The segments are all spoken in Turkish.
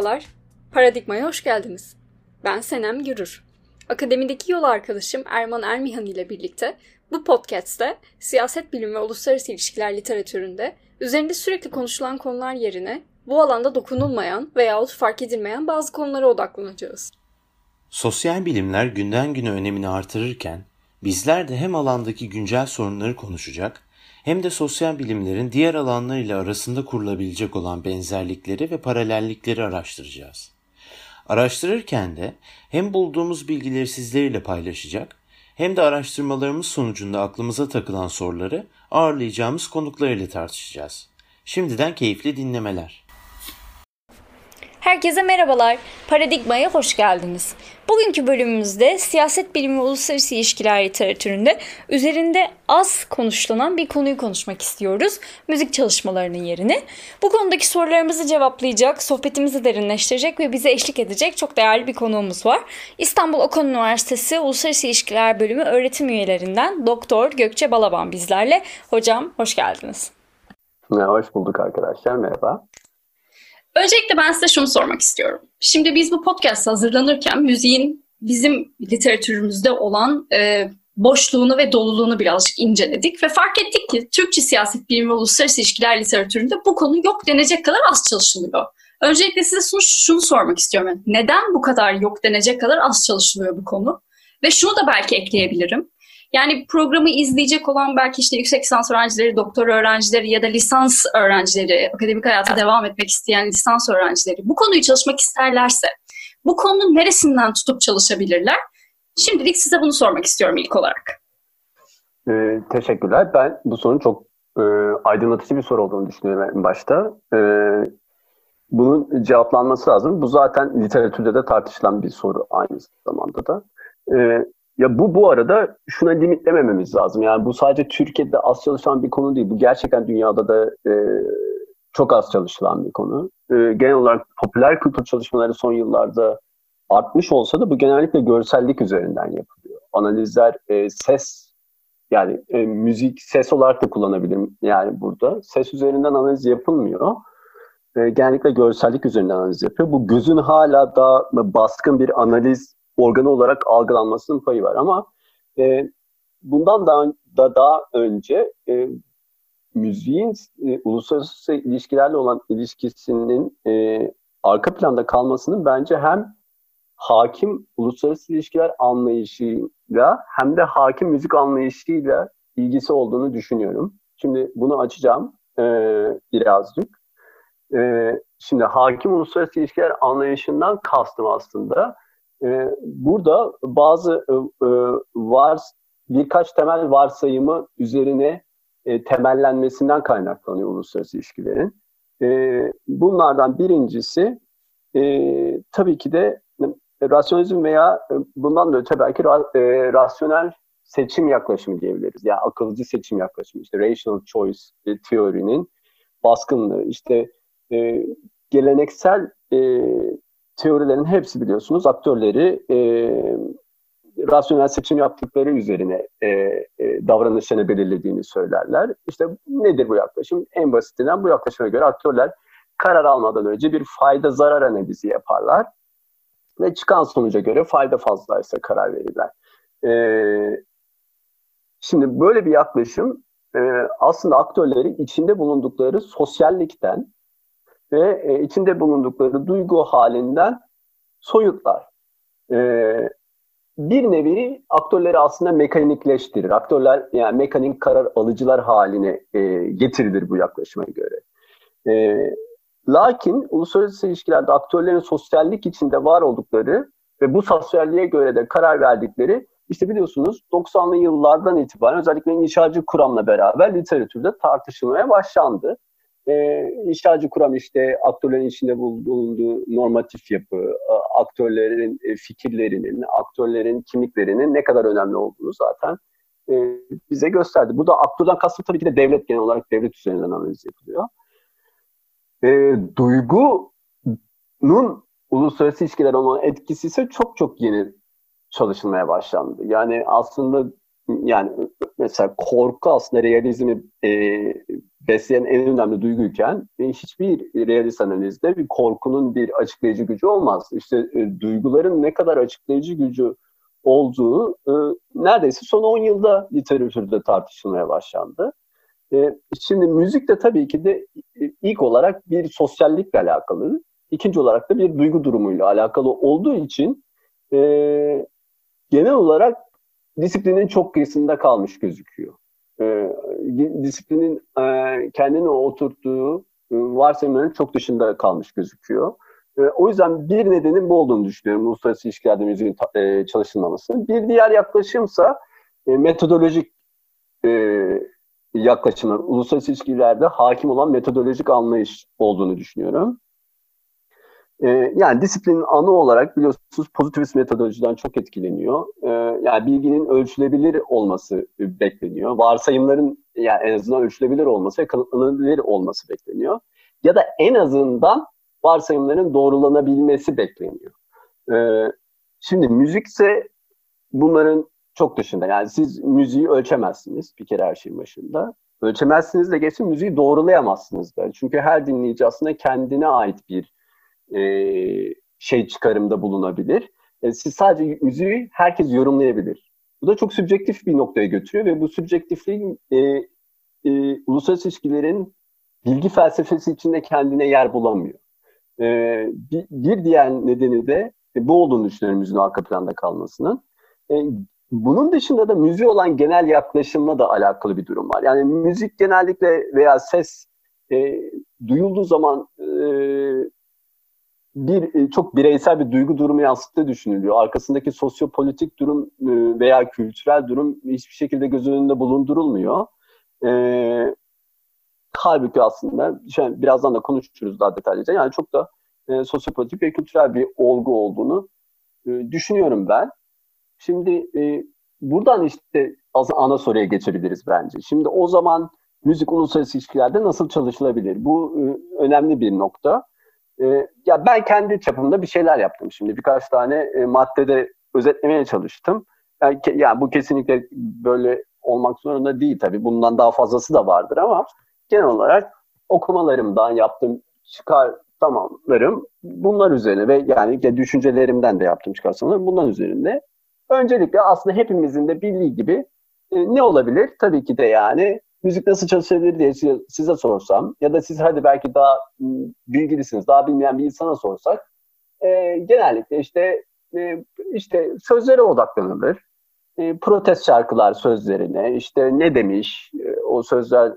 Merhabalar. Paradigma'ya hoş geldiniz. Ben Senem Gürür. Akademideki yol arkadaşım Erman Ermihan ile birlikte bu podcast'te siyaset bilimi ve uluslararası ilişkiler literatüründe üzerinde sürekli konuşulan konular yerine bu alanda dokunulmayan veyahut fark edilmeyen bazı konulara odaklanacağız. Sosyal bilimler günden güne önemini artırırken bizler de hem alandaki güncel sorunları konuşacak hem de sosyal bilimlerin diğer alanlarıyla arasında kurulabilecek olan benzerlikleri ve paralellikleri araştıracağız. Araştırırken de hem bulduğumuz bilgileri sizlerle paylaşacak hem de araştırmalarımız sonucunda aklımıza takılan soruları ağırlayacağımız konuklar ile tartışacağız. Şimdiden keyifli dinlemeler. Herkese merhabalar. Paradigma'ya hoş geldiniz. Bugünkü bölümümüzde siyaset bilimi ve uluslararası ilişkiler literatüründe üzerinde az konuşulanan bir konuyu konuşmak istiyoruz. Müzik çalışmalarının yerini. Bu konudaki sorularımızı cevaplayacak, sohbetimizi derinleştirecek ve bize eşlik edecek çok değerli bir konuğumuz var. İstanbul Okan Üniversitesi Uluslararası İlişkiler Bölümü öğretim üyelerinden Doktor Gökçe Balaban bizlerle. Hocam hoş geldiniz. Hoş bulduk arkadaşlar. Merhaba. Öncelikle ben size şunu sormak istiyorum. Şimdi biz bu podcast hazırlanırken müziğin bizim literatürümüzde olan e, boşluğunu ve doluluğunu birazcık inceledik ve fark ettik ki Türkçe siyaset bilimi ve uluslararası ilişkiler literatüründe bu konu yok denecek kadar az çalışılıyor. Öncelikle size şunu, şunu sormak istiyorum. Neden bu kadar yok denecek kadar az çalışılıyor bu konu? Ve şunu da belki ekleyebilirim. Yani programı izleyecek olan belki işte yüksek lisans öğrencileri, doktor öğrencileri ya da lisans öğrencileri, akademik hayata devam etmek isteyen lisans öğrencileri bu konuyu çalışmak isterlerse bu konunun neresinden tutup çalışabilirler? Şimdilik size bunu sormak istiyorum ilk olarak. Ee, teşekkürler. Ben bu sorunun çok e, aydınlatıcı bir soru olduğunu düşünüyorum en başta. E, bunun cevaplanması lazım. Bu zaten literatürde de tartışılan bir soru aynı zamanda da. E, ya bu bu arada şuna limitlemememiz lazım. Yani bu sadece Türkiye'de az çalışan bir konu değil. Bu gerçekten dünyada da e, çok az çalışılan bir konu. E, genel olarak popüler kültür çalışmaları son yıllarda artmış olsa da bu genellikle görsellik üzerinden yapılıyor. Analizler e, ses yani e, müzik ses olarak da kullanabilirim yani burada. Ses üzerinden analiz yapılmıyor. E, genellikle görsellik üzerinden analiz yapıyor. Bu gözün hala daha baskın bir analiz organı olarak algılanmasının payı var. Ama e, bundan daha, da daha önce e, müziğin e, uluslararası ilişkilerle olan ilişkisinin e, arka planda kalmasının bence hem hakim uluslararası ilişkiler anlayışıyla hem de hakim müzik anlayışıyla ilgisi olduğunu düşünüyorum. Şimdi bunu açacağım e, birazcık. E, şimdi hakim uluslararası ilişkiler anlayışından kastım aslında e, burada bazı e, e, var birkaç temel varsayımı üzerine e, temellenmesinden kaynaklanıyor uluslararası ilişkilerin. E, bunlardan birincisi e, tabii ki de e, rasyonalizm veya e, bundan da öte belki ra, e, rasyonel seçim yaklaşımı diyebiliriz. Yani akılcı seçim yaklaşımı. İşte rational choice e, teorinin baskınlığı. İşte e, geleneksel e, teorilerin hepsi biliyorsunuz aktörleri e, rasyonel seçim yaptıkları üzerine e, e, davranışlarını belirlediğini söylerler. İşte nedir bu yaklaşım? En basitinden bu yaklaşıma göre aktörler karar almadan önce bir fayda zarar analizi yaparlar ve çıkan sonuca göre fayda fazlaysa karar verirler. E, şimdi böyle bir yaklaşım e, aslında aktörleri içinde bulundukları sosyallikten ve e, içinde bulundukları duygu halinden soyutlar. E, bir nevi aktörleri aslında mekanikleştirir. Aktörler yani mekanik karar alıcılar haline e, getirilir bu yaklaşıma göre. E, lakin uluslararası ilişkilerde aktörlerin sosyallik içinde var oldukları ve bu sosyalliğe göre de karar verdikleri işte biliyorsunuz 90'lı yıllardan itibaren özellikle inşacı kuramla beraber literatürde tartışılmaya başlandı e, inşacı kuram işte aktörlerin içinde bulunduğu normatif yapı, aktörlerin e, fikirlerinin, aktörlerin kimliklerinin ne kadar önemli olduğunu zaten e, bize gösterdi. Burada aktörden kastım tabii ki de devlet genel olarak devlet üzerinden analiz yapılıyor. E, duygunun uluslararası ilişkiler olan etkisi ise çok çok yeni çalışılmaya başlandı. Yani aslında yani mesela korku aslında realizmi e, besleyen en önemli duyguyken e, hiçbir realist analizde bir korkunun bir açıklayıcı gücü olmaz. İşte e, duyguların ne kadar açıklayıcı gücü olduğu e, neredeyse son 10 yılda literatürde tartışılmaya başlandı. E, şimdi müzik de tabii ki de e, ilk olarak bir sosyallikle alakalı, ikinci olarak da bir duygu durumuyla alakalı olduğu için e, genel olarak disiplinin çok kıyısında kalmış gözüküyor. E, disiplinin e, kendine oturttuğu e, varsayımların çok dışında kalmış gözüküyor. E, o yüzden bir nedenin bu olduğunu düşünüyorum uluslararası ilişkilerde müziğin e, çalışılmaması. Bir diğer yaklaşımsa e, metodolojik e, yaklaşımlar, uluslararası ilişkilerde hakim olan metodolojik anlayış olduğunu düşünüyorum. Ee, yani disiplinin anı olarak biliyorsunuz pozitivist metodolojiden çok etkileniyor. Ee, yani bilginin ölçülebilir olması bekleniyor. Varsayımların yani en azından ölçülebilir olması ve kanıtlanabilir olması bekleniyor. Ya da en azından varsayımların doğrulanabilmesi bekleniyor. Ee, şimdi müzikse bunların çok dışında. Yani siz müziği ölçemezsiniz bir kere her şeyin başında. Ölçemezsiniz de geçin müziği doğrulayamazsınız da. Çünkü her dinleyici aslında kendine ait bir e, şey çıkarımda bulunabilir. E, siz sadece müziği herkes yorumlayabilir. Bu da çok subjektif bir noktaya götürüyor ve bu subjektifliğin e, e, uluslararası ilişkilerin bilgi felsefesi içinde kendine yer bulamıyor. E, bir, bir diğer nedeni de e, bu olduğunu düşünüyorum müziğin arka planda kalmasının. E, bunun dışında da müziğe olan genel yaklaşımla da alakalı bir durum var. Yani müzik genellikle veya ses e, duyulduğu zaman e, bir e, çok bireysel bir duygu durumu yansıttığı düşünülüyor. Arkasındaki sosyopolitik durum e, veya kültürel durum hiçbir şekilde göz önünde bulundurulmuyor. E, halbuki aslında şey, birazdan da konuşuruz daha detaylıca. Yani çok da e, sosyopolitik ve kültürel bir olgu olduğunu e, düşünüyorum ben. Şimdi e, buradan işte ana soruya geçebiliriz bence. Şimdi o zaman müzik uluslararası ilişkilerde nasıl çalışılabilir? Bu e, önemli bir nokta. E, ya ben kendi çapımda bir şeyler yaptım. Şimdi birkaç tane e, maddede özetlemeye çalıştım. Yani, yani bu kesinlikle böyle olmak zorunda değil tabii. Bundan daha fazlası da vardır ama genel olarak okumalarımdan yaptığım çıkar tamamlarım bunlar üzerine ve yani düşüncelerimden de yaptığım çıkarsamlar bunlar üzerinde Öncelikle aslında hepimizin de bildiği gibi e, ne olabilir? Tabii ki de yani müzik nasıl çalışabilir diye size, sorsam ya da siz hadi belki daha bilgilisiniz, daha bilmeyen bir insana sorsak e, genellikle işte e, işte sözlere odaklanılır. E, protest şarkılar sözlerine, işte ne demiş, e, o sözler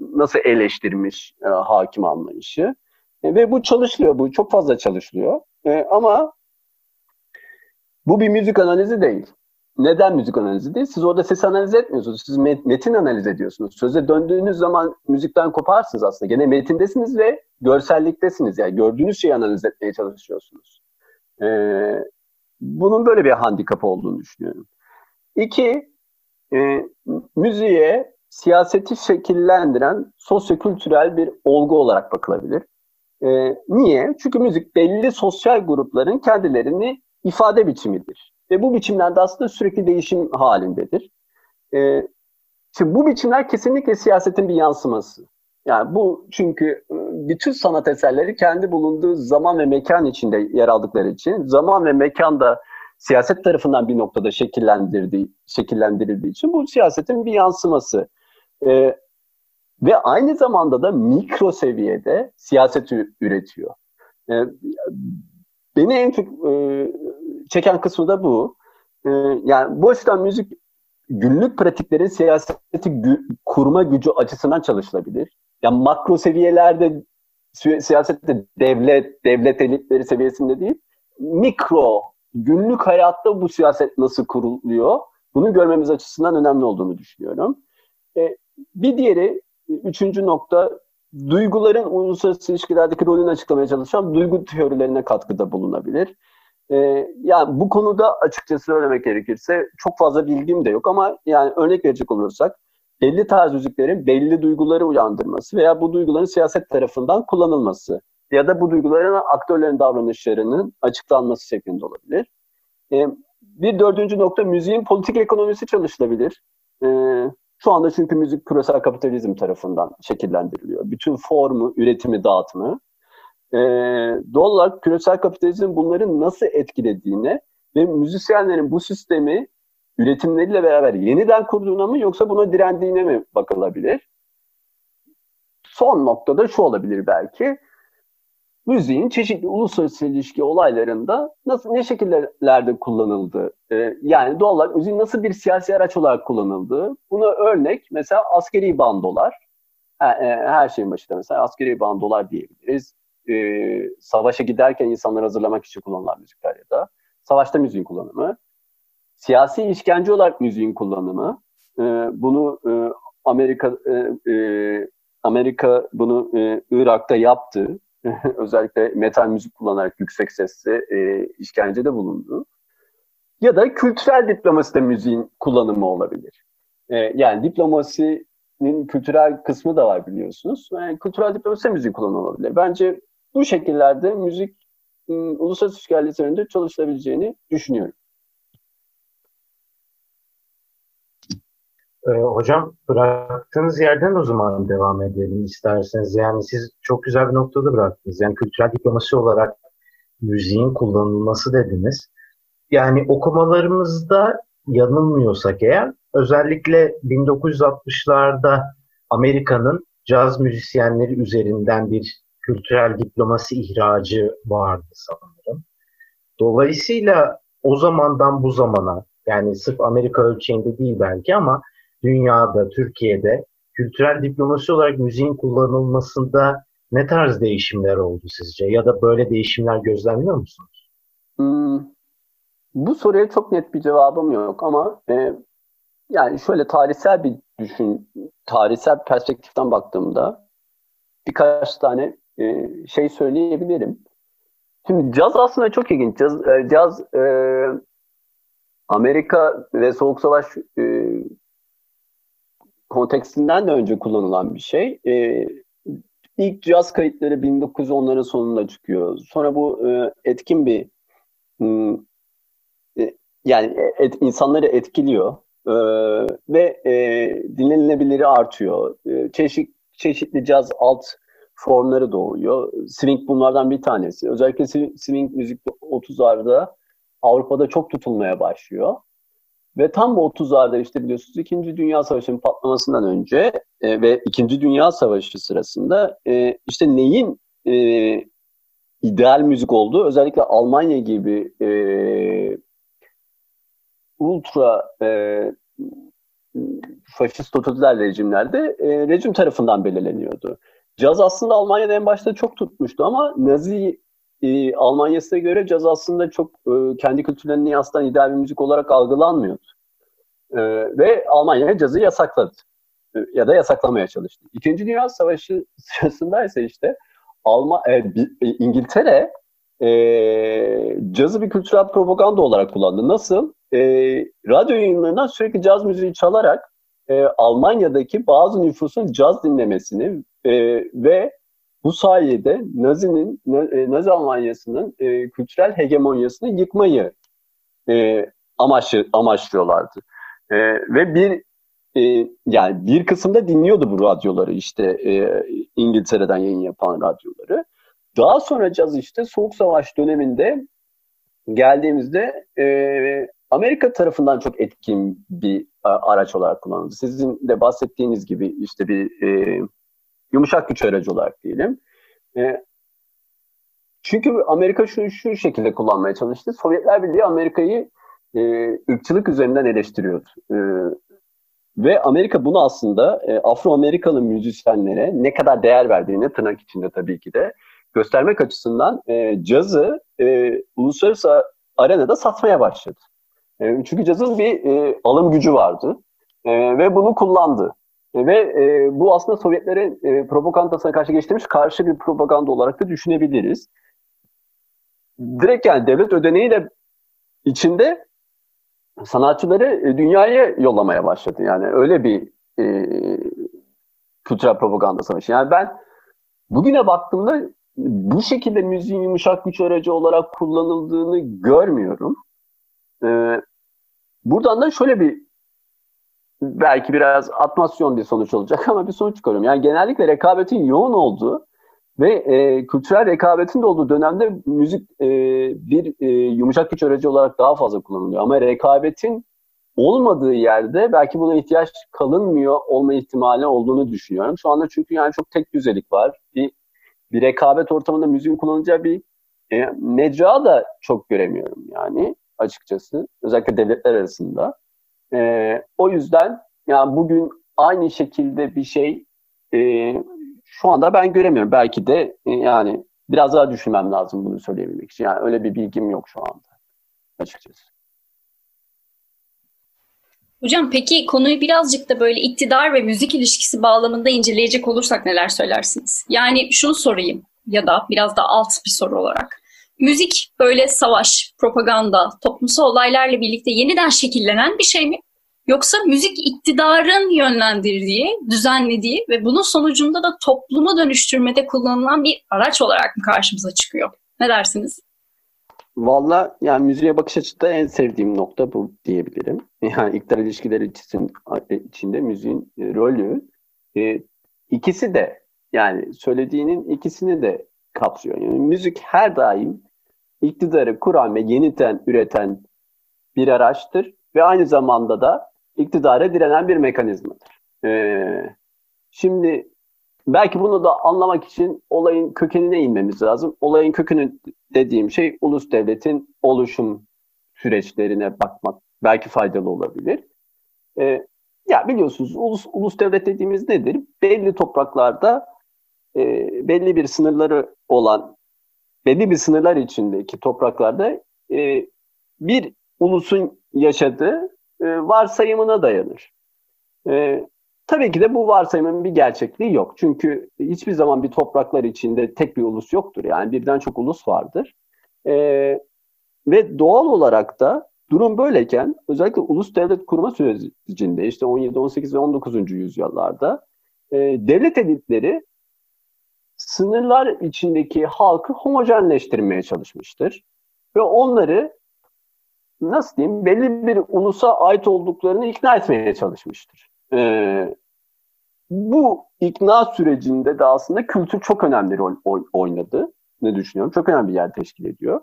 nasıl eleştirmiş e, hakim anlayışı. E, ve bu çalışılıyor, bu çok fazla çalışılıyor. E, ama bu bir müzik analizi değil. Neden müzik analizi değil? Siz orada ses analiz etmiyorsunuz. Siz metin analiz ediyorsunuz. Söze döndüğünüz zaman müzikten koparsınız aslında. Gene metindesiniz ve görselliktesiniz. Yani gördüğünüz şeyi analiz etmeye çalışıyorsunuz. Ee, bunun böyle bir handikap olduğunu düşünüyorum. İki, e, müziğe siyaseti şekillendiren sosyokültürel bir olgu olarak bakılabilir. E, niye? Çünkü müzik belli sosyal grupların kendilerini ifade biçimidir. Ve bu biçimler de aslında sürekli değişim halindedir. Ee, şimdi bu biçimler kesinlikle siyasetin bir yansıması. Yani bu çünkü e, bütün sanat eserleri kendi bulunduğu zaman ve mekan içinde yer aldıkları için zaman ve mekan da siyaset tarafından bir noktada şekillendirdiği, şekillendirildiği için bu siyasetin bir yansıması. Ee, ve aynı zamanda da mikro seviyede siyaset üretiyor. Ee, Beni en çok e, çeken kısmı da bu. E, yani bu açıdan müzik günlük pratiklerin siyaseti gü- kurma gücü açısından çalışılabilir. Yani makro seviyelerde siyasette devlet, devlet elitleri seviyesinde değil, mikro, günlük hayatta bu siyaset nasıl kuruluyor? Bunu görmemiz açısından önemli olduğunu düşünüyorum. E, bir diğeri, üçüncü nokta duyguların uluslararası ilişkilerdeki rolünü açıklamaya çalışan duygu teorilerine katkıda bulunabilir. Ee, yani bu konuda açıkçası söylemek gerekirse çok fazla bilgim de yok ama yani örnek verecek olursak belli tarz müziklerin belli duyguları uyandırması veya bu duyguların siyaset tarafından kullanılması ya da bu duyguların aktörlerin davranışlarının açıklanması şeklinde olabilir. Ee, bir dördüncü nokta müziğin politik ekonomisi çalışılabilir. Ee, Şu anda çünkü müzik küresel kapitalizm tarafından şekillendiriliyor. Bütün formu, üretimi, dağıtımı. Ee, doğal küresel kapitalizm bunları nasıl etkilediğine ve müzisyenlerin bu sistemi üretimleriyle beraber yeniden kurduğuna mı yoksa buna direndiğine mi bakılabilir? Son noktada şu olabilir belki müziğin çeşitli uluslararası ilişki olaylarında nasıl ne şekillerde kullanıldığı, e, yani doğal olarak müziğin nasıl bir siyasi araç olarak kullanıldığı, buna örnek mesela askeri bandolar, her, e, her şeyin başında mesela askeri bandolar diyebiliriz. E, savaşa giderken insanları hazırlamak için kullanılan müzikler ya da savaşta müziğin kullanımı, siyasi işkence olarak müziğin kullanımı, e, bunu e, Amerika e, e, Amerika bunu e, Irak'ta yaptı. özellikle metal müzik kullanarak yüksek sesle e, işkencede bulundu. Ya da kültürel diplomasi de müziğin kullanımı olabilir. E, yani diplomasinin kültürel kısmı da var biliyorsunuz. Yani kültürel diplomasi de müziğin kullanımı. Bence bu şekillerde müzik ıı, uluslararası ilişkiler üzerinde çalışılabileceğini düşünüyorum. Ee, hocam bıraktığınız yerden o zaman devam edelim isterseniz. Yani siz çok güzel bir noktada bıraktınız. Yani kültürel diplomasi olarak müziğin kullanılması dediniz. Yani okumalarımızda yanılmıyorsak eğer özellikle 1960'larda Amerika'nın caz müzisyenleri üzerinden bir kültürel diplomasi ihracı vardı sanırım. Dolayısıyla o zamandan bu zamana yani sırf Amerika ölçeğinde değil belki ama dünyada, Türkiye'de kültürel diplomasi olarak müziğin kullanılmasında ne tarz değişimler oldu sizce? Ya da böyle değişimler gözlemliyor musunuz? Hmm, bu soruya çok net bir cevabım yok ama e, yani şöyle tarihsel bir düşün, tarihsel perspektiften baktığımda birkaç tane e, şey söyleyebilirim. Şimdi caz aslında çok ilginç. Caz, e, caz e, Amerika ve Soğuk Savaş e, kontekstinden de önce kullanılan bir şey. E, ilk caz kayıtları 1910'ların sonunda çıkıyor. Sonra bu e, etkin bir hmm, e, yani et, insanları etkiliyor e, ve e, dinlenilebiliri artıyor. E, çeşit çeşitli caz alt formları doğuyor. Swing bunlardan bir tanesi. Özellikle swing müzik 30'larda Avrupa'da çok tutulmaya başlıyor. Ve tam bu 30'larda işte biliyorsunuz İkinci Dünya Savaşı'nın patlamasından önce e, ve İkinci Dünya Savaşı sırasında e, işte neyin e, ideal müzik olduğu özellikle Almanya gibi e, ultra e, faşist totaliter rejimlerde e, rejim tarafından belirleniyordu. Caz aslında Almanya'da en başta çok tutmuştu ama Nazi e, Almanya'sına göre caz aslında çok e, kendi kültürlerini yansıtan ideal bir müzik olarak algılanmıyordu. E, ve Almanya cazı yasakladı. E, ya da yasaklamaya çalıştı. İkinci Dünya Savaşı sırasında ise işte Alman, e, e, İngiltere e, cazı bir kültürel propaganda olarak kullandı. Nasıl? E, radyo yayınlarından sürekli caz müziği çalarak e, Almanya'daki bazı nüfusun caz dinlemesini e, ve bu sayede Nazi'nin, e, Nazi Almanyası'nın e, kültürel hegemonyasını yıkmayı e, amaçlı, amaçlıyorlardı. E, ve bir e, yani bir kısımda dinliyordu bu radyoları işte e, İngiltere'den yayın yapan radyoları. Daha sonra caz işte Soğuk Savaş döneminde geldiğimizde e, Amerika tarafından çok etkin bir araç olarak kullanıldı. Sizin de bahsettiğiniz gibi işte bir e, Yumuşak güç aracı olarak diyelim. E, çünkü Amerika şu, şu şekilde kullanmaya çalıştı. Sovyetler Birliği Amerika'yı e, ırkçılık üzerinden eleştiriyordu. E, ve Amerika bunu aslında e, Afro-Amerikalı müzisyenlere ne kadar değer verdiğini tırnak içinde tabii ki de göstermek açısından e, cazı e, uluslararası arenada satmaya başladı. E, çünkü cazın bir e, alım gücü vardı e, ve bunu kullandı. E, ve e, bu aslında Sovyetlerin e, propagandasına karşı geçtiğimiz karşı bir propaganda olarak da düşünebiliriz. Direkt yani devlet ödeneğiyle içinde sanatçıları e, dünyaya yollamaya başladı. Yani öyle bir e, kültürel propaganda savaşı. Yani ben bugüne baktığımda bu şekilde müziğin yumuşak güç aracı olarak kullanıldığını görmüyorum. E, buradan da şöyle bir belki biraz atmasyon bir sonuç olacak ama bir sonuç çıkarıyorum. Yani genellikle rekabetin yoğun olduğu ve e, kültürel rekabetin de olduğu dönemde müzik e, bir e, yumuşak güç aracı olarak daha fazla kullanılıyor. Ama rekabetin olmadığı yerde belki buna ihtiyaç kalınmıyor olma ihtimali olduğunu düşünüyorum. Şu anda çünkü yani çok tek düzelik var. Bir, bir rekabet ortamında müziğin kullanılacağı bir e, mecra da çok göremiyorum yani açıkçası. Özellikle devletler arasında. E, o yüzden yani bugün aynı şekilde bir şey e, şu anda ben göremiyorum. Belki de e, yani biraz daha düşünmem lazım bunu söyleyebilmek için. Yani öyle bir bilgim yok şu anda açıkçası. Hocam peki konuyu birazcık da böyle iktidar ve müzik ilişkisi bağlamında inceleyecek olursak neler söylersiniz? Yani şunu sorayım ya da biraz da alt bir soru olarak. Müzik böyle savaş, propaganda, toplumsal olaylarla birlikte yeniden şekillenen bir şey mi? Yoksa müzik iktidarın yönlendirdiği, düzenlediği ve bunun sonucunda da toplumu dönüştürmede kullanılan bir araç olarak mı karşımıza çıkıyor? Ne dersiniz? Valla yani müziğe bakış açısı en sevdiğim nokta bu diyebilirim. Yani iktidar ilişkileri içinde müziğin e, rolü e, ikisi de yani söylediğinin ikisini de kapsıyor. Yani müzik her daim iktidarı kuran ve yeniden üreten bir araçtır ve aynı zamanda da iktidara direnen bir mekanizmadır. Ee, şimdi belki bunu da anlamak için olayın kökenine inmemiz lazım. Olayın kökünü dediğim şey ulus devletin oluşum süreçlerine bakmak belki faydalı olabilir. Ee, ya biliyorsunuz ulus, ulus devlet dediğimiz nedir? Belli topraklarda e, belli bir sınırları olan, belli bir sınırlar içindeki topraklarda e, bir ulusun yaşadığı e, varsayımına dayanır. E, tabii ki de bu varsayımın bir gerçekliği yok. Çünkü hiçbir zaman bir topraklar içinde tek bir ulus yoktur. Yani birden çok ulus vardır. E, ve doğal olarak da durum böyleyken özellikle ulus devlet kurma sürecinde işte 17, 18 ve 19. yüzyıllarda e, devlet elitleri sınırlar içindeki halkı homojenleştirmeye çalışmıştır. Ve onları nasıl diyeyim belli bir ulusa ait olduklarını ikna etmeye çalışmıştır. Ee, bu ikna sürecinde de aslında kültür çok önemli rol oynadı. Ne düşünüyorum? Çok önemli bir yer teşkil ediyor.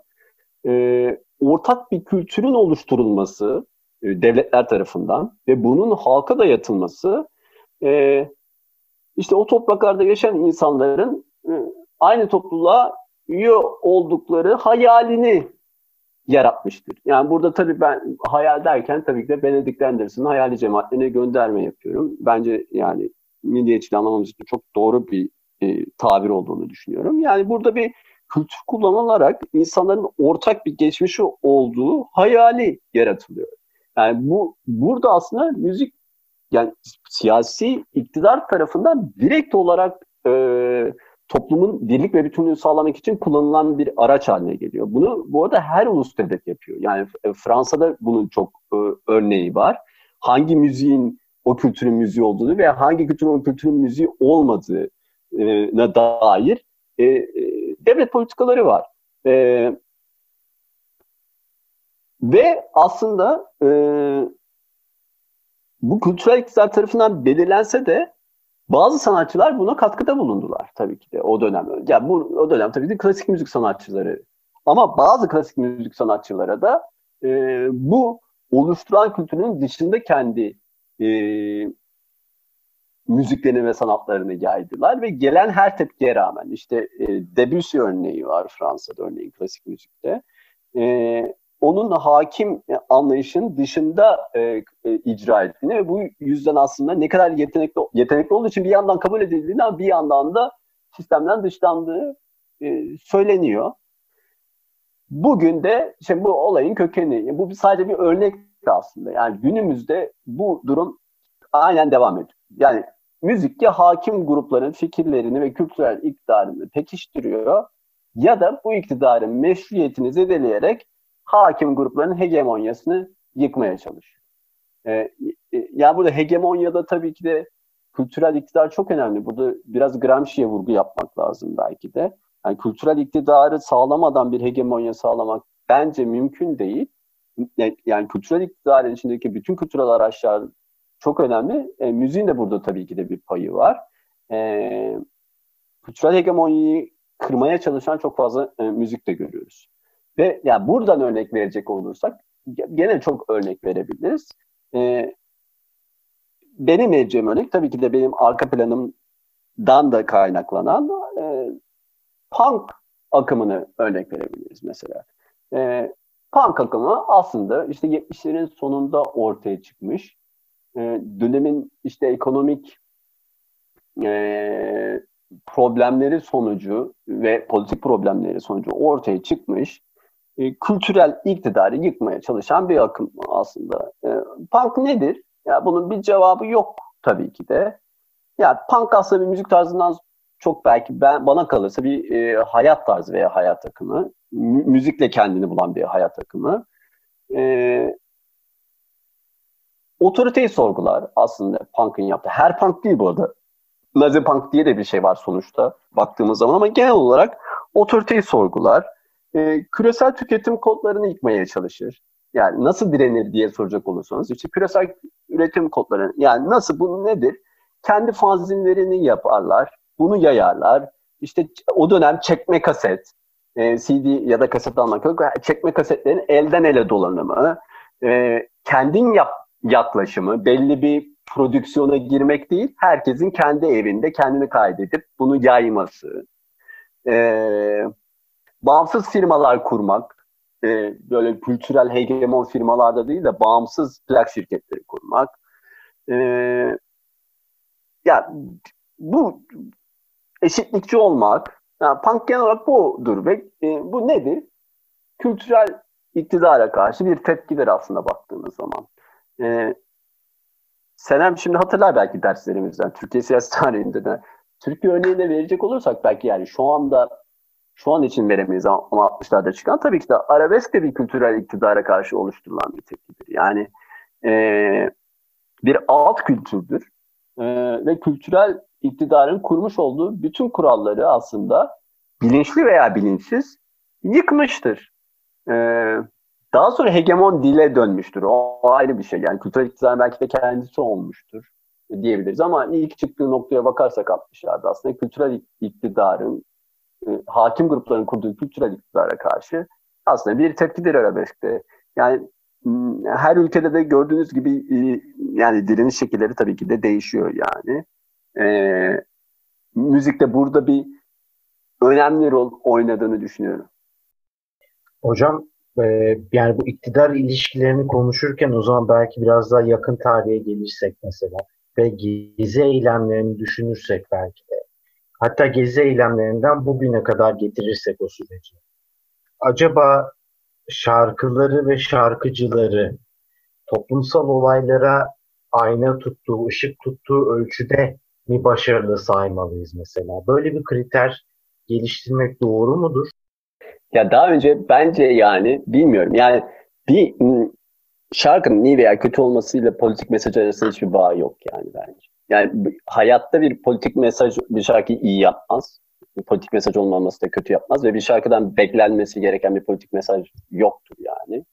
Ee, ortak bir kültürün oluşturulması e, devletler tarafından ve bunun halka dayatılması e, işte o topraklarda yaşayan insanların e, aynı topluluğa üye oldukları hayalini yaratmıştır. Yani burada tabii ben hayal derken tabii ki de Benedict Anderson'ın hayali cemaatlerine gönderme yapıyorum. Bence yani milliyetçiliği anlamamız için çok doğru bir e, tabir olduğunu düşünüyorum. Yani burada bir kültür kullanılarak insanların ortak bir geçmişi olduğu hayali yaratılıyor. Yani bu burada aslında müzik yani siyasi iktidar tarafından direkt olarak e, toplumun birlik ve bütünlüğünü sağlamak için kullanılan bir araç haline geliyor. Bunu bu arada her ulus devlet yapıyor. Yani e, Fransa'da bunun çok e, örneği var. Hangi müziğin o kültürün müziği olduğunu veya hangi kültürün o kültürün müziği olmadığına dair e, e, devlet politikaları var. E, ve aslında e, bu kültürel iktidar tarafından belirlense de bazı sanatçılar buna katkıda bulundular tabii ki de o dönem. Yani bu o dönem tabii ki klasik müzik sanatçıları. Ama bazı klasik müzik sanatçılara da e, bu oluşturan kültürün dışında kendi e, müziklerini ve sanatlarını yaydılar ve gelen her tepkiye rağmen işte e, Debussy örneği var Fransa'da örneğin klasik müzikte. E, onun hakim anlayışın dışında e, e, icra ettiğini ve bu yüzden aslında ne kadar yetenekli yetenekli olduğu için bir yandan kabul edildiğini ama bir yandan da sistemden dışlandığı e, söyleniyor. Bugün de işte bu olayın kökeni, bu sadece bir örnek aslında. Yani günümüzde bu durum aynen devam ediyor. Yani müzik ya hakim grupların fikirlerini ve kültürel iktidarını pekiştiriyor ya da bu iktidarın meşruiyetini zedeleyerek hakim grupların hegemonyasını yıkmaya çalışıyor. Ee, e, yani burada hegemonyada tabii ki de kültürel iktidar çok önemli. Burada biraz Gramsci'ye vurgu yapmak lazım belki de. Yani kültürel iktidarı sağlamadan bir hegemonya sağlamak bence mümkün değil. Yani kültürel iktidarın içindeki bütün kültürel araçlar çok önemli. E, müziğin de burada tabii ki de bir payı var. E, kültürel hegemonyayı kırmaya çalışan çok fazla e, müzik de görüyoruz. Ve ya buradan örnek verecek olursak gene çok örnek verebiliriz. E, benim vereceğim örnek tabii ki de benim arka planımdan da kaynaklanan e, punk akımını örnek verebiliriz mesela. E, punk akımı aslında işte 70'lerin sonunda ortaya çıkmış. E, dönemin işte ekonomik e, problemleri sonucu ve politik problemleri sonucu ortaya çıkmış e, kültürel iktidarı yıkmaya çalışan bir akım aslında. E, punk nedir? Ya bunun bir cevabı yok tabii ki de. Ya punk aslında bir müzik tarzından çok belki ben bana kalırsa bir e, hayat tarzı veya hayat akımı. Müzikle kendini bulan bir hayat akımı. E, otoriteyi sorgular aslında punk'ın yaptığı. Her punk değil bu arada. Nazi punk diye de bir şey var sonuçta baktığımız zaman ama genel olarak otoriteyi sorgular. E, küresel tüketim kodlarını yıkmaya çalışır. Yani nasıl direnir diye soracak olursanız işte küresel üretim kodları yani nasıl bu nedir? Kendi fanzinlerini yaparlar, bunu yayarlar. İşte o dönem çekme kaset, e, CD ya da kaset almak yok. Çekme kasetlerin elden ele dolanımı, e, kendin yap yaklaşımı, belli bir prodüksiyona girmek değil, herkesin kendi evinde kendini kaydedip bunu yayması. E, bağımsız firmalar kurmak, e, böyle kültürel hegemon firmalarda değil de bağımsız plak şirketleri kurmak. E, ya bu eşitlikçi olmak, yani punk genel olarak budur ve e, bu nedir? Kültürel iktidara karşı bir tepkidir aslında baktığımız zaman. E, Senem şimdi hatırlar belki derslerimizden, Türkiye siyasi tarihinde de. Türkiye örneğinde verecek olursak belki yani şu anda şu an için veremeyiz ama 60'larda çıkan tabii ki de arabesk de bir kültürel iktidara karşı oluşturulan bir tepkidir. Yani e, bir alt kültürdür e, ve kültürel iktidarın kurmuş olduğu bütün kuralları aslında bilinçli veya bilinçsiz yıkmıştır. E, daha sonra hegemon dile dönmüştür. O, ayrı bir şey. Yani kültürel iktidar belki de kendisi olmuştur diyebiliriz. Ama ilk çıktığı noktaya bakarsak 60'larda aslında kültürel iktidarın e, hakim grupların kurduğu kültürel iktidara karşı aslında bir tepkidir arabeskte. Yani her ülkede de gördüğünüz gibi e, yani direniş şekilleri tabii ki de değişiyor yani. E, müzikte burada bir önemli rol oynadığını düşünüyorum. Hocam e, yani bu iktidar ilişkilerini konuşurken o zaman belki biraz daha yakın tarihe gelirsek mesela ve gezi eylemlerini düşünürsek belki de hatta gezi eylemlerinden bugüne kadar getirirsek o süreci. Acaba şarkıları ve şarkıcıları toplumsal olaylara ayna tuttuğu, ışık tuttuğu ölçüde mi başarılı saymalıyız mesela? Böyle bir kriter geliştirmek doğru mudur? Ya daha önce bence yani bilmiyorum. Yani bir şarkının iyi veya kötü olmasıyla politik mesaj arasında hiçbir bağ yok yani bence. Yani hayatta bir politik mesaj bir şarkıyı iyi yapmaz. Bir politik mesaj olmaması da kötü yapmaz ve bir şarkıdan beklenmesi gereken bir politik mesaj yoktur yani.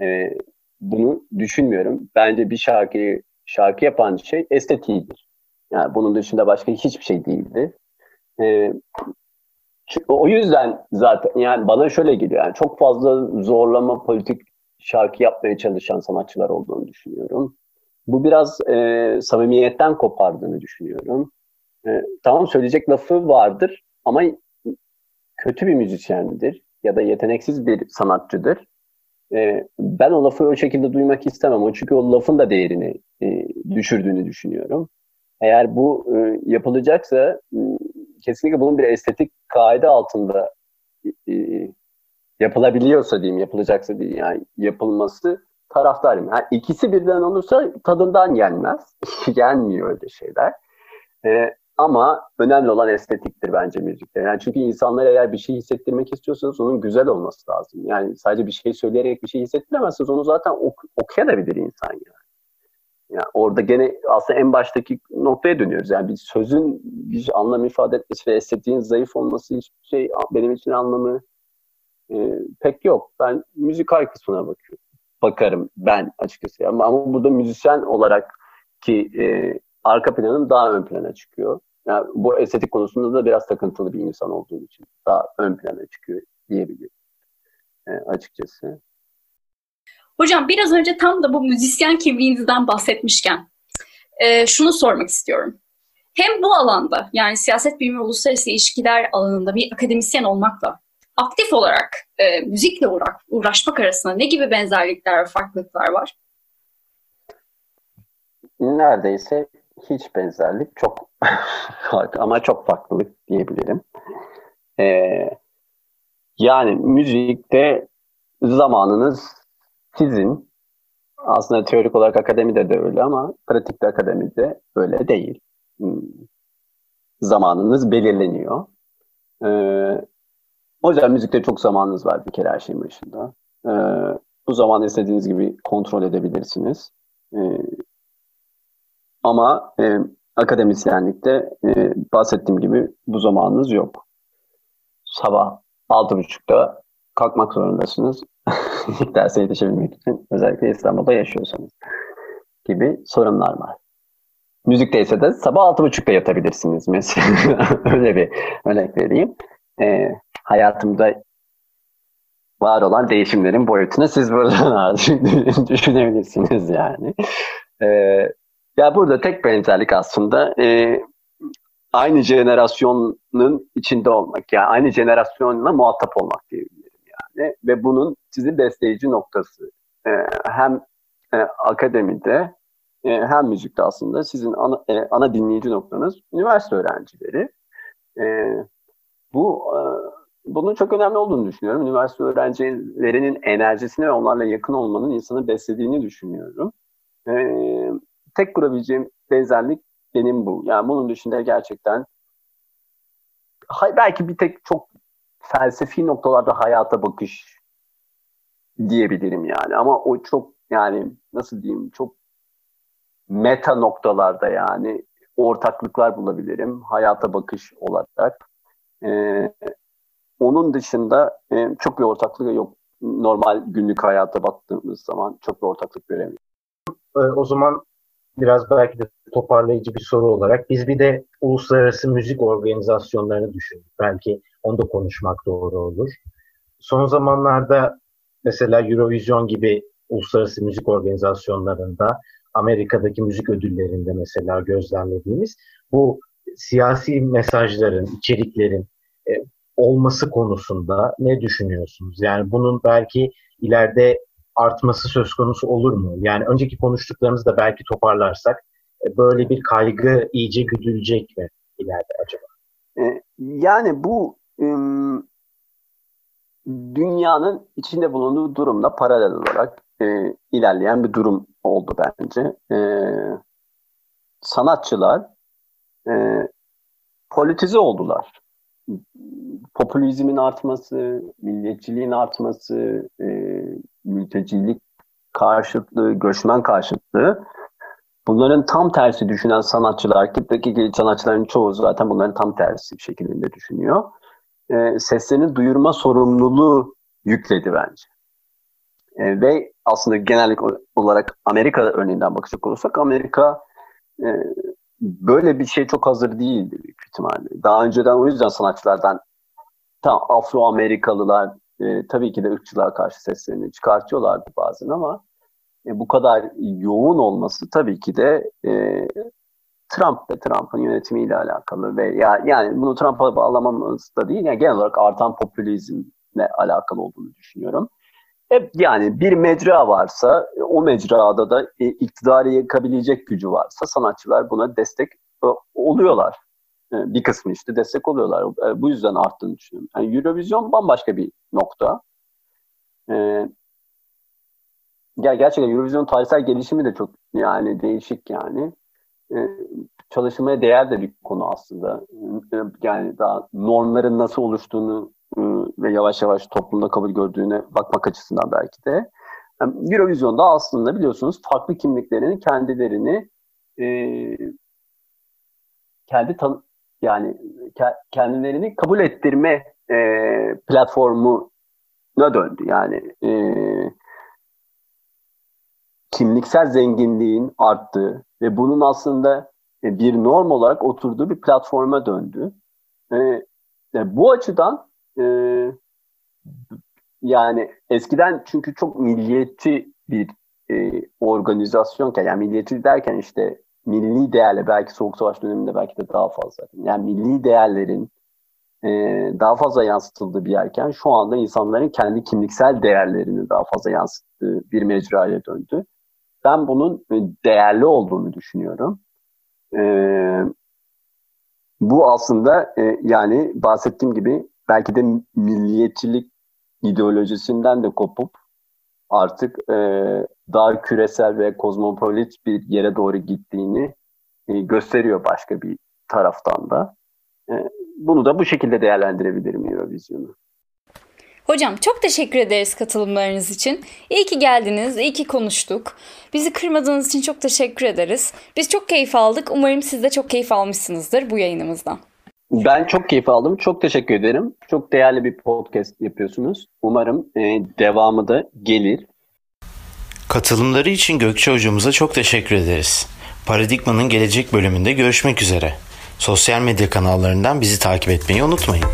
Ee, bunu düşünmüyorum. Bence bir şarkıyı şarkı yapan şey estetiğidir. Yani bunun dışında başka hiçbir şey değildir. Ee, o yüzden zaten yani bana şöyle geliyor. Yani çok fazla zorlama politik şarkı yapmaya çalışan sanatçılar olduğunu düşünüyorum. Bu biraz e, samimiyetten kopardığını düşünüyorum. E, tamam söyleyecek lafı vardır ama kötü bir müzisyendir ya da yeteneksiz bir sanatçıdır. E, ben o lafı o şekilde duymak istemem. O çünkü o lafın da değerini e, düşürdüğünü düşünüyorum. Eğer bu e, yapılacaksa e, kesinlikle bunun bir estetik kaide altında e, yapılabiliyorsa diyeyim, yapılacaksa diyeyim yani yapılması taraftarım. Yani ikisi birden olursa tadından yenmez. Yenmiyor öyle şeyler. Ee, ama önemli olan estetiktir bence müzikte. Yani çünkü insanlar eğer bir şey hissettirmek istiyorsanız onun güzel olması lazım. Yani sadece bir şey söyleyerek bir şey hissettiremezseniz onu zaten ok okuyabilir insan yani. Yani orada gene aslında en baştaki noktaya dönüyoruz. Yani bir sözün bir anlam ifade etmesi ve estetiğin zayıf olması hiçbir şey benim için anlamı e, pek yok. Ben müzikal kısmına bakıyorum bakarım ben açıkçası. Ama, ama burada müzisyen olarak ki e, arka planım daha ön plana çıkıyor. Yani bu estetik konusunda da biraz takıntılı bir insan olduğum için daha ön plana çıkıyor diyebilirim e, açıkçası. Hocam biraz önce tam da bu müzisyen kimliğinizden bahsetmişken e, şunu sormak istiyorum. Hem bu alanda yani siyaset bilimi uluslararası ilişkiler alanında bir akademisyen olmakla aktif olarak e, müzikle uğra uğraşmak arasında ne gibi benzerlikler ve farklılıklar var? Neredeyse hiç benzerlik, çok ama çok farklılık diyebilirim. Ee, yani müzikte zamanınız sizin aslında teorik olarak akademide de öyle ama pratikte akademide öyle değil. Hmm. Zamanınız belirleniyor. Ee, o yüzden müzikte çok zamanınız var bir kere her şeyin başında. Ee, bu zaman istediğiniz gibi kontrol edebilirsiniz. Ee, ama e, akademisyenlikte e, bahsettiğim gibi bu zamanınız yok. Sabah altı buçukta kalkmak zorundasınız. İlk derse yetişebilmek için özellikle İstanbul'da yaşıyorsanız gibi sorunlar var. Müzikte ise de sabah altı buçukta yatabilirsiniz mesela. Öyle bir örnek vereyim. E, hayatımda var olan değişimlerin boyutunu siz buradan düşünebilirsiniz yani. E, ya burada tek benzerlik aslında e, aynı jenerasyonun içinde olmak. Yani aynı jenerasyonla muhatap olmak diyebilirim yani. Ve bunun sizi besleyici noktası. E, hem e, akademide e, hem müzikte aslında sizin ana, e, ana dinleyici noktanız üniversite öğrencileri. E, bu e, bunun çok önemli olduğunu düşünüyorum. Üniversite öğrencilerinin enerjisine ve onlarla yakın olmanın insanı beslediğini düşünüyorum. E, tek kurabileceğim benzerlik benim bu. Yani bunun dışında gerçekten belki bir tek çok felsefi noktalarda hayata bakış diyebilirim yani. Ama o çok yani nasıl diyeyim çok meta noktalarda yani ortaklıklar bulabilirim hayata bakış olarak. Ee, onun dışında e, çok bir ortaklık yok. Normal günlük hayata baktığımız zaman çok bir ortaklık göremiyorum. Ee, o zaman biraz belki de toparlayıcı bir soru olarak biz bir de uluslararası müzik organizasyonlarını düşündük. Belki onu da konuşmak doğru olur. Son zamanlarda mesela Eurovision gibi uluslararası müzik organizasyonlarında Amerika'daki müzik ödüllerinde mesela gözlemlediğimiz bu siyasi mesajların, içeriklerin e, olması konusunda ne düşünüyorsunuz? Yani bunun belki ileride artması söz konusu olur mu? Yani önceki konuştuklarımızı da belki toparlarsak e, böyle bir kaygı iyice güdülecek mi ileride acaba? E, yani bu dünyanın içinde bulunduğu durumla paralel olarak e, ilerleyen bir durum oldu bence. Sanatçılar politize oldular. Popülizmin artması, milliyetçiliğin artması, mültecilik karşıtlığı, göçmen karşıtlığı bunların tam tersi düşünen sanatçılar, ki sanatçıların çoğu zaten bunların tam tersi bir şekilde düşünüyor. E, seslerini duyurma sorumluluğu yükledi bence. E, ve aslında genellik olarak Amerika örneğinden bakacak olursak Amerika e, böyle bir şey çok hazır değildi büyük ihtimalle. Daha önceden o yüzden sanatçılardan tam Afro-Amerikalılar e, tabii ki de ırkçılığa karşı seslerini çıkartıyorlardı bazen ama e, bu kadar yoğun olması tabii ki de e, Trump ve Trump'ın yönetimiyle alakalı ve ya, yani bunu Trump'a bağlamamız da değil yani genel olarak artan popülizmle alakalı olduğunu düşünüyorum. E, yani bir mecra varsa o mecrada da e, iktidarı yakabilecek gücü varsa sanatçılar buna destek e, oluyorlar. E, bir kısmı işte destek oluyorlar. E, bu yüzden arttığını düşünüyorum. Yani Eurovision bambaşka bir nokta. E, ya gerçekten Eurovision tarihsel gelişimi de çok yani değişik yani. çalışmaya değer de bir konu aslında. yani daha normların nasıl oluştuğunu ve yavaş yavaş toplumda kabul gördüğüne bakmak açısından belki de. Yani Eurovision'da aslında biliyorsunuz farklı kimliklerin kendilerini e, kendi tan yani kendilerini kabul ettirme e, platformuna döndü. Yani e, kimliksel zenginliğin arttığı ve bunun aslında e, bir norm olarak oturduğu bir platforma döndü. E, bu açıdan e, yani eskiden çünkü çok milliyetçi bir e, organizasyonken yani milliyetçi derken işte milli değerle belki Soğuk Savaş döneminde belki de daha fazla. Yani milli değerlerin e, daha fazla yansıtıldığı bir yerken şu anda insanların kendi kimliksel değerlerini daha fazla yansıttığı bir mecraya döndü. Ben bunun e, değerli olduğunu düşünüyorum. E, bu aslında e, yani bahsettiğim gibi belki de milliyetçilik ideolojisinden de kopup artık e, daha küresel ve kozmopolit bir yere doğru gittiğini e, gösteriyor başka bir taraftan da. E, bunu da bu şekilde değerlendirebilirim Eurovision'u. Hocam çok teşekkür ederiz katılımlarınız için. İyi ki geldiniz, iyi ki konuştuk. Bizi kırmadığınız için çok teşekkür ederiz. Biz çok keyif aldık. Umarım siz de çok keyif almışsınızdır bu yayınımızdan. Ben çok keyif aldım. Çok teşekkür ederim. Çok değerli bir podcast yapıyorsunuz. Umarım e, devamı da gelir. Katılımları için Gökçe hocamıza çok teşekkür ederiz. Paradigma'nın gelecek bölümünde görüşmek üzere. Sosyal medya kanallarından bizi takip etmeyi unutmayın.